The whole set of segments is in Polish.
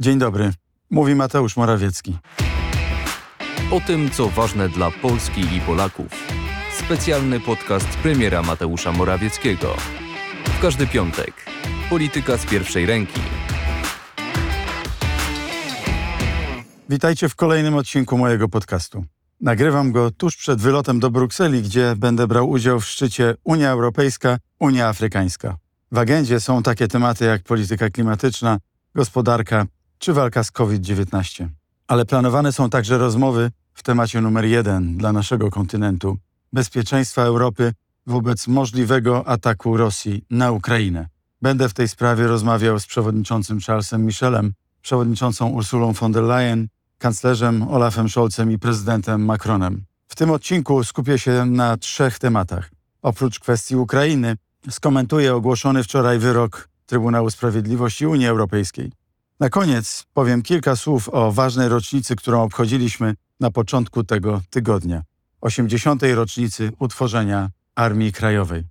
Dzień dobry. Mówi Mateusz Morawiecki. O tym, co ważne dla Polski i Polaków. Specjalny podcast premiera Mateusza Morawieckiego. W każdy piątek. Polityka z pierwszej ręki. Witajcie w kolejnym odcinku mojego podcastu. Nagrywam go tuż przed wylotem do Brukseli, gdzie będę brał udział w szczycie Unia Europejska, Unia Afrykańska. W agendzie są takie tematy jak polityka klimatyczna, gospodarka czy walka z COVID-19. Ale planowane są także rozmowy w temacie numer jeden dla naszego kontynentu bezpieczeństwa Europy wobec możliwego ataku Rosji na Ukrainę. Będę w tej sprawie rozmawiał z przewodniczącym Charlesem Michelem, przewodniczącą Ursulą von der Leyen, kanclerzem Olafem Scholzem i prezydentem Macronem. W tym odcinku skupię się na trzech tematach. Oprócz kwestii Ukrainy, skomentuję ogłoszony wczoraj wyrok Trybunału Sprawiedliwości Unii Europejskiej. Na koniec powiem kilka słów o ważnej rocznicy, którą obchodziliśmy na początku tego tygodnia 80. rocznicy utworzenia Armii Krajowej.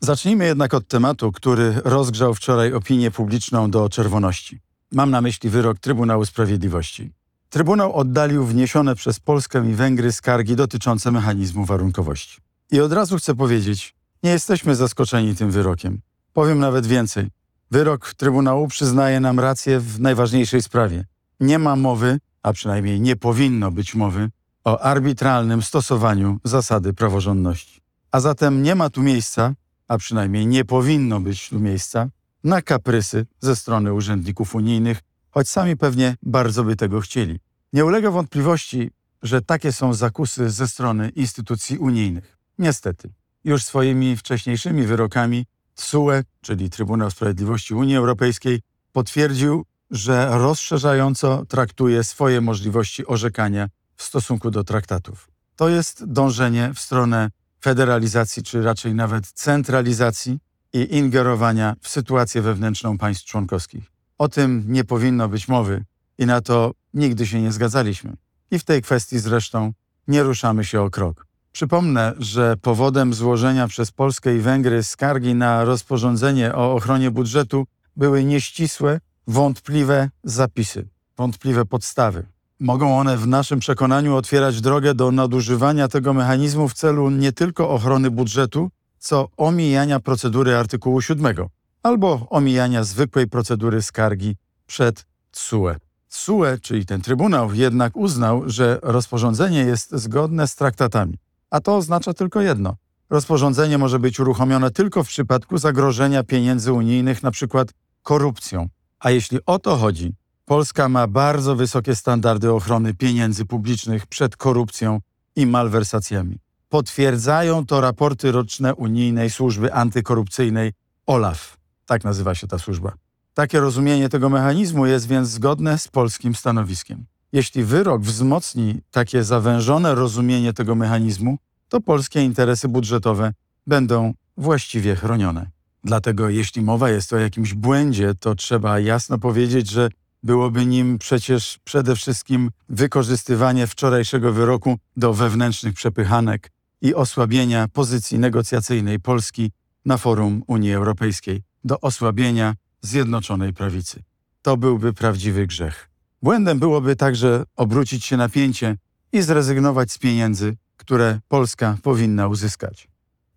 Zacznijmy jednak od tematu, który rozgrzał wczoraj opinię publiczną do czerwoności. Mam na myśli wyrok Trybunału Sprawiedliwości. Trybunał oddalił wniesione przez Polskę i Węgry skargi dotyczące mechanizmu warunkowości. I od razu chcę powiedzieć, nie jesteśmy zaskoczeni tym wyrokiem. Powiem nawet więcej. Wyrok Trybunału przyznaje nam rację w najważniejszej sprawie. Nie ma mowy, a przynajmniej nie powinno być mowy, o arbitralnym stosowaniu zasady praworządności. A zatem nie ma tu miejsca, a przynajmniej nie powinno być tu miejsca, na kaprysy ze strony urzędników unijnych, choć sami pewnie bardzo by tego chcieli. Nie ulega wątpliwości, że takie są zakusy ze strony instytucji unijnych. Niestety, już swoimi wcześniejszymi wyrokami TSUE, czyli Trybunał Sprawiedliwości Unii Europejskiej, potwierdził, że rozszerzająco traktuje swoje możliwości orzekania w stosunku do traktatów. To jest dążenie w stronę federalizacji, czy raczej nawet centralizacji i ingerowania w sytuację wewnętrzną państw członkowskich. O tym nie powinno być mowy i na to nigdy się nie zgadzaliśmy. I w tej kwestii zresztą nie ruszamy się o krok. Przypomnę, że powodem złożenia przez Polskę i Węgry skargi na rozporządzenie o ochronie budżetu były nieścisłe, wątpliwe zapisy, wątpliwe podstawy. Mogą one w naszym przekonaniu otwierać drogę do nadużywania tego mechanizmu w celu nie tylko ochrony budżetu, co omijania procedury artykułu 7 albo omijania zwykłej procedury skargi przed TSUE. TSUE, czyli ten Trybunał, jednak uznał, że rozporządzenie jest zgodne z traktatami. A to oznacza tylko jedno. Rozporządzenie może być uruchomione tylko w przypadku zagrożenia pieniędzy unijnych, przykład korupcją. A jeśli o to chodzi, Polska ma bardzo wysokie standardy ochrony pieniędzy publicznych przed korupcją i malwersacjami. Potwierdzają to raporty roczne Unijnej Służby Antykorupcyjnej OLAF. Tak nazywa się ta służba. Takie rozumienie tego mechanizmu jest więc zgodne z polskim stanowiskiem. Jeśli wyrok wzmocni takie zawężone rozumienie tego mechanizmu, to polskie interesy budżetowe będą właściwie chronione. Dlatego jeśli mowa jest o jakimś błędzie, to trzeba jasno powiedzieć, że byłoby nim przecież przede wszystkim wykorzystywanie wczorajszego wyroku do wewnętrznych przepychanek i osłabienia pozycji negocjacyjnej Polski na forum Unii Europejskiej, do osłabienia Zjednoczonej Prawicy. To byłby prawdziwy grzech. Błędem byłoby także obrócić się na pięcie i zrezygnować z pieniędzy, które Polska powinna uzyskać.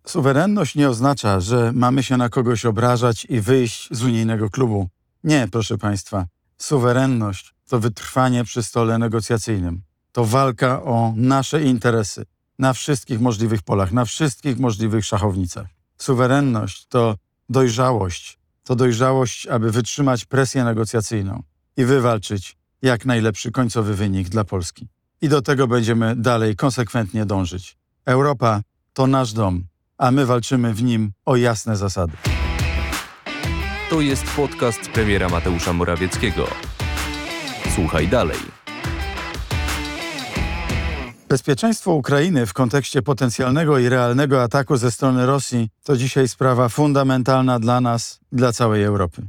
Suwerenność nie oznacza, że mamy się na kogoś obrażać i wyjść z unijnego klubu. Nie, proszę Państwa. Suwerenność to wytrwanie przy stole negocjacyjnym. To walka o nasze interesy na wszystkich możliwych polach, na wszystkich możliwych szachownicach. Suwerenność to dojrzałość. To dojrzałość, aby wytrzymać presję negocjacyjną i wywalczyć jak najlepszy końcowy wynik dla Polski. I do tego będziemy dalej konsekwentnie dążyć. Europa to nasz dom, a my walczymy w nim o jasne zasady. To jest podcast premiera Mateusza Morawieckiego. Słuchaj dalej. Bezpieczeństwo Ukrainy w kontekście potencjalnego i realnego ataku ze strony Rosji to dzisiaj sprawa fundamentalna dla nas dla całej Europy.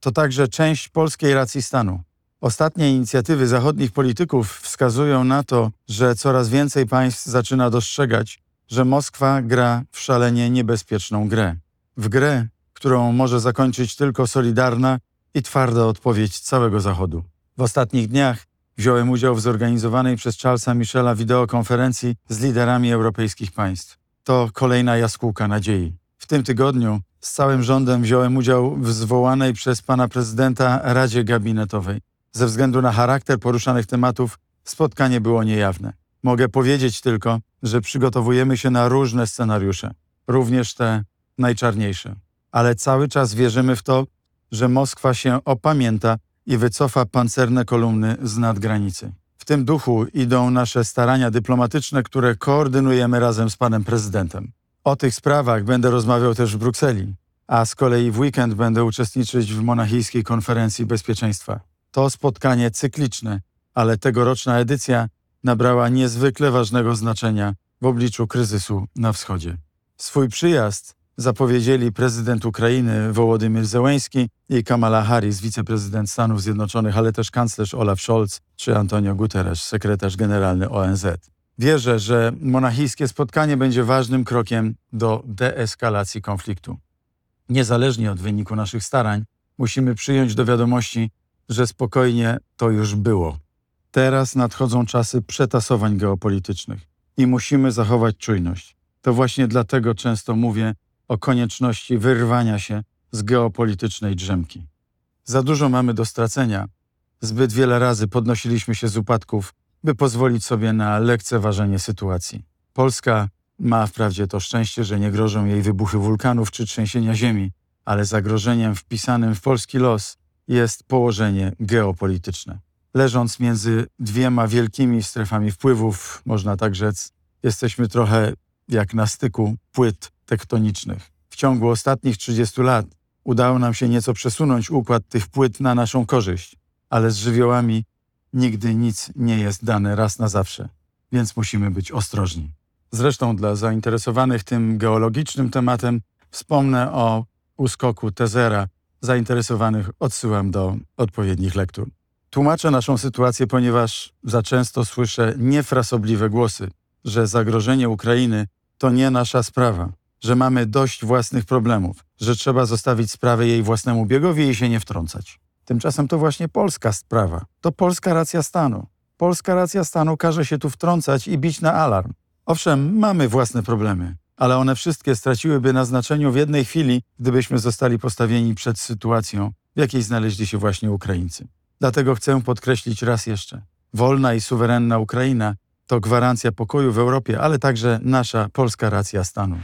To także część polskiej racji stanu. Ostatnie inicjatywy zachodnich polityków wskazują na to, że coraz więcej państw zaczyna dostrzegać, że Moskwa gra w szalenie niebezpieczną grę. W grę, którą może zakończyć tylko solidarna i twarda odpowiedź całego Zachodu. W ostatnich dniach wziąłem udział w zorganizowanej przez Charlesa Michela wideokonferencji z liderami europejskich państw. To kolejna jaskółka nadziei. W tym tygodniu z całym rządem wziąłem udział w zwołanej przez pana prezydenta Radzie Gabinetowej. Ze względu na charakter poruszanych tematów spotkanie było niejawne. Mogę powiedzieć tylko, że przygotowujemy się na różne scenariusze, również te najczarniejsze. Ale cały czas wierzymy w to, że Moskwa się opamięta i wycofa pancerne kolumny z nadgranicy. W tym duchu idą nasze starania dyplomatyczne, które koordynujemy razem z panem prezydentem. O tych sprawach będę rozmawiał też w Brukseli, a z kolei w weekend będę uczestniczyć w Monachijskiej Konferencji Bezpieczeństwa. To spotkanie cykliczne, ale tegoroczna edycja nabrała niezwykle ważnego znaczenia w obliczu kryzysu na wschodzie. Swój przyjazd zapowiedzieli prezydent Ukrainy Wołodymyr Zełenski i Kamala Harris, wiceprezydent Stanów Zjednoczonych, ale też kanclerz Olaf Scholz czy Antonio Guterres, sekretarz generalny ONZ. Wierzę, że monachijskie spotkanie będzie ważnym krokiem do deeskalacji konfliktu. Niezależnie od wyniku naszych starań, musimy przyjąć do wiadomości, że spokojnie to już było. Teraz nadchodzą czasy przetasowań geopolitycznych i musimy zachować czujność. To właśnie dlatego często mówię o konieczności wyrwania się z geopolitycznej drzemki. Za dużo mamy do stracenia. Zbyt wiele razy podnosiliśmy się z upadków, by pozwolić sobie na lekceważenie sytuacji. Polska ma wprawdzie to szczęście, że nie grożą jej wybuchy wulkanów czy trzęsienia ziemi, ale zagrożeniem wpisanym w polski los jest położenie geopolityczne. Leżąc między dwiema wielkimi strefami wpływów, można tak rzec, jesteśmy trochę jak na styku płyt tektonicznych. W ciągu ostatnich 30 lat udało nam się nieco przesunąć układ tych płyt na naszą korzyść, ale z żywiołami nigdy nic nie jest dane raz na zawsze, więc musimy być ostrożni. Zresztą dla zainteresowanych tym geologicznym tematem wspomnę o uskoku Tezera. Zainteresowanych odsyłam do odpowiednich lektur. Tłumaczę naszą sytuację, ponieważ za często słyszę niefrasobliwe głosy, że zagrożenie Ukrainy to nie nasza sprawa, że mamy dość własnych problemów, że trzeba zostawić sprawę jej własnemu biegowi i się nie wtrącać. Tymczasem to właśnie polska sprawa. To polska racja stanu. Polska racja stanu każe się tu wtrącać i bić na alarm. Owszem, mamy własne problemy, ale one wszystkie straciłyby na znaczeniu w jednej chwili, gdybyśmy zostali postawieni przed sytuacją, w jakiej znaleźli się właśnie Ukraińcy. Dlatego chcę podkreślić raz jeszcze: wolna i suwerenna Ukraina to gwarancja pokoju w Europie, ale także nasza polska racja stanu.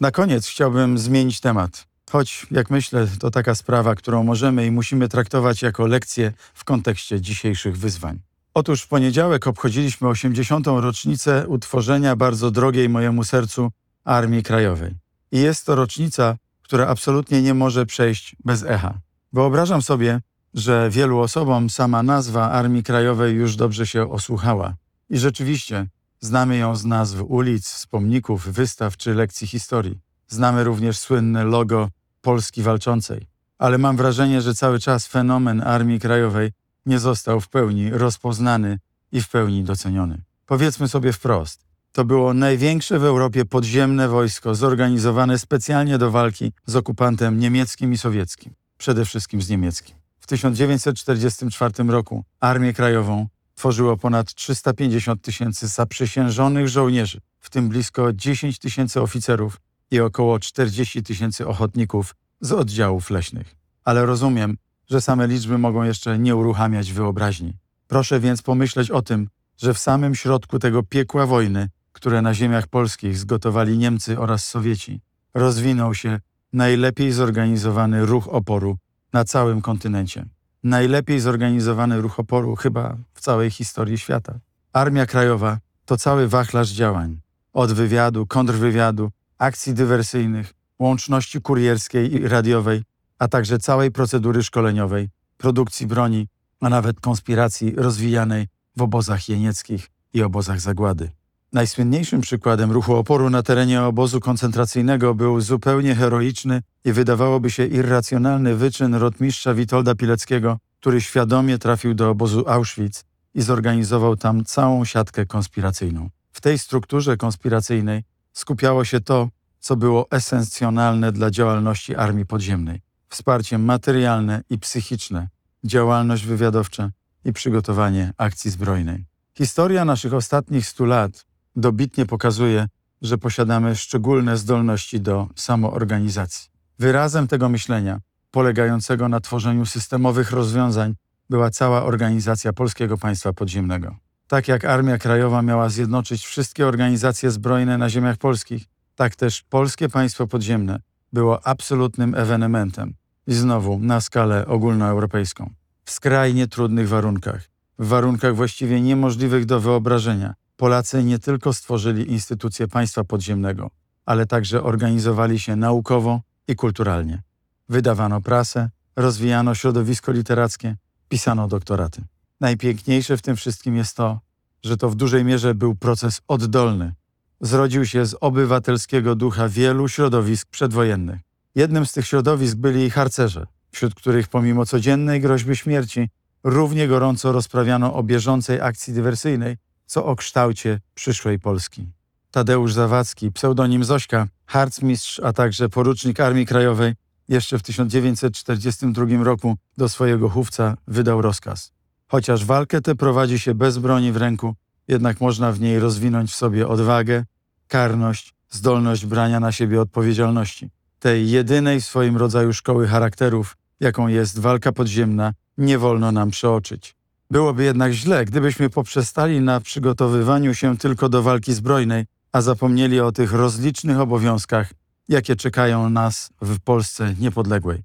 Na koniec chciałbym zmienić temat. Choć, jak myślę, to taka sprawa, którą możemy i musimy traktować jako lekcję w kontekście dzisiejszych wyzwań. Otóż w poniedziałek obchodziliśmy 80. rocznicę utworzenia bardzo drogiej mojemu sercu Armii Krajowej. I jest to rocznica, która absolutnie nie może przejść bez echa. Wyobrażam sobie, że wielu osobom sama nazwa Armii Krajowej już dobrze się osłuchała. I rzeczywiście znamy ją z nazw ulic, z pomników, wystaw czy lekcji historii. Znamy również słynne logo Polski Walczącej. Ale mam wrażenie, że cały czas fenomen Armii Krajowej nie został w pełni rozpoznany i w pełni doceniony. Powiedzmy sobie wprost, to było największe w Europie podziemne wojsko zorganizowane specjalnie do walki z okupantem niemieckim i sowieckim, przede wszystkim z niemieckim. W 1944 roku Armię Krajową tworzyło ponad 350 tysięcy zaprzysiężonych żołnierzy, w tym blisko 10 tysięcy oficerów i około 40 tysięcy ochotników z oddziałów leśnych. Ale rozumiem, że same liczby mogą jeszcze nie uruchamiać wyobraźni. Proszę więc pomyśleć o tym, że w samym środku tego piekła wojny, które na ziemiach polskich zgotowali Niemcy oraz Sowieci, rozwinął się najlepiej zorganizowany ruch oporu na całym kontynencie. Najlepiej zorganizowany ruch oporu chyba w całej historii świata. Armia Krajowa to cały wachlarz działań. Od wywiadu, kontrwywiadu, akcji dywersyjnych, łączności kurierskiej i radiowej, a także całej procedury szkoleniowej, produkcji broni, a nawet konspiracji rozwijanej w obozach jenieckich i obozach zagłady. Najsłynniejszym przykładem ruchu oporu na terenie obozu koncentracyjnego był zupełnie heroiczny i wydawałoby się irracjonalny wyczyn rotmistrza Witolda Pileckiego, który świadomie trafił do obozu Auschwitz i zorganizował tam całą siatkę konspiracyjną. W tej strukturze konspiracyjnej skupiało się to, co było esencjonalne dla działalności Armii Podziemnej. Wsparcie materialne i psychiczne, działalność wywiadowcza i przygotowanie akcji zbrojnej. Historia naszych ostatnich stu lat dobitnie pokazuje, że posiadamy szczególne zdolności do samoorganizacji. Wyrazem tego myślenia, polegającego na tworzeniu systemowych rozwiązań, była cała organizacja Polskiego Państwa Podziemnego. Tak jak Armia Krajowa miała zjednoczyć wszystkie organizacje zbrojne na ziemiach polskich, tak też Polskie Państwo Podziemne było absolutnym ewenementem i znowu na skalę ogólnoeuropejską. W skrajnie trudnych warunkach, w warunkach właściwie niemożliwych do wyobrażenia, Polacy nie tylko stworzyli instytucje państwa podziemnego, ale także organizowali się naukowo i kulturalnie. Wydawano prasę, rozwijano środowisko literackie, pisano doktoraty. Najpiękniejsze w tym wszystkim jest to, że to w dużej mierze był proces oddolny. Zrodził się z obywatelskiego ducha wielu środowisk przedwojennych. Jednym z tych środowisk byli harcerze, wśród których pomimo codziennej groźby śmierci równie gorąco rozprawiano o bieżącej akcji dywersyjnej, co o kształcie przyszłej Polski. Tadeusz Zawadzki, pseudonim Zośka, harcmistrz, a także porucznik Armii Krajowej, jeszcze w 1942 roku do swojego chówca wydał rozkaz. Chociaż walkę tę prowadzi się bez broni w ręku, jednak można w niej rozwinąć w sobie odwagę, karność, zdolność brania na siebie odpowiedzialności. Tej jedynej w swoim rodzaju szkoły charakterów, jaką jest walka podziemna, nie wolno nam przeoczyć. Byłoby jednak źle, gdybyśmy poprzestali na przygotowywaniu się tylko do walki zbrojnej, a zapomnieli o tych rozlicznych obowiązkach, jakie czekają nas w Polsce niepodległej.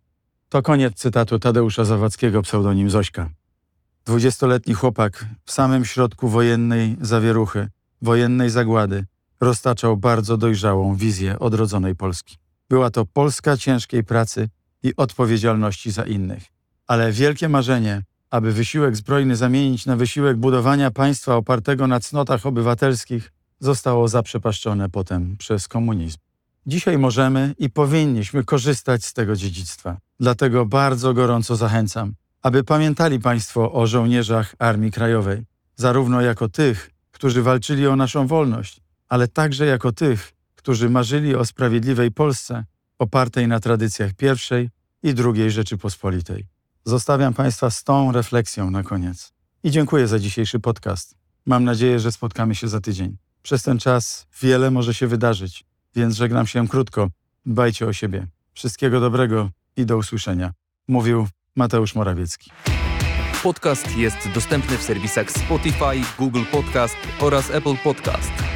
To koniec cytatu Tadeusza Zawadzkiego, pseudonim Zośka. Dwudziestoletni chłopak w samym środku wojennej zawieruchy, wojennej zagłady, roztaczał bardzo dojrzałą wizję odrodzonej Polski. Była to Polska ciężkiej pracy i odpowiedzialności za innych. Ale wielkie marzenie, aby wysiłek zbrojny zamienić na wysiłek budowania państwa opartego na cnotach obywatelskich, zostało zaprzepaszczone potem przez komunizm. Dzisiaj możemy i powinniśmy korzystać z tego dziedzictwa. Dlatego bardzo gorąco zachęcam, aby pamiętali Państwo o żołnierzach Armii Krajowej, zarówno jako tych, którzy walczyli o naszą wolność, ale także jako tych, którzy marzyli o sprawiedliwej Polsce opartej na tradycjach pierwszej i drugiej Rzeczypospolitej. Zostawiam Państwa z tą refleksją na koniec. I dziękuję za dzisiejszy podcast. Mam nadzieję, że spotkamy się za tydzień. Przez ten czas wiele może się wydarzyć, więc żegnam się krótko. Dbajcie o siebie. Wszystkiego dobrego i do usłyszenia. Mówił Mateusz Morawiecki. Podcast jest dostępny w serwisach Spotify, Google Podcast oraz Apple Podcast.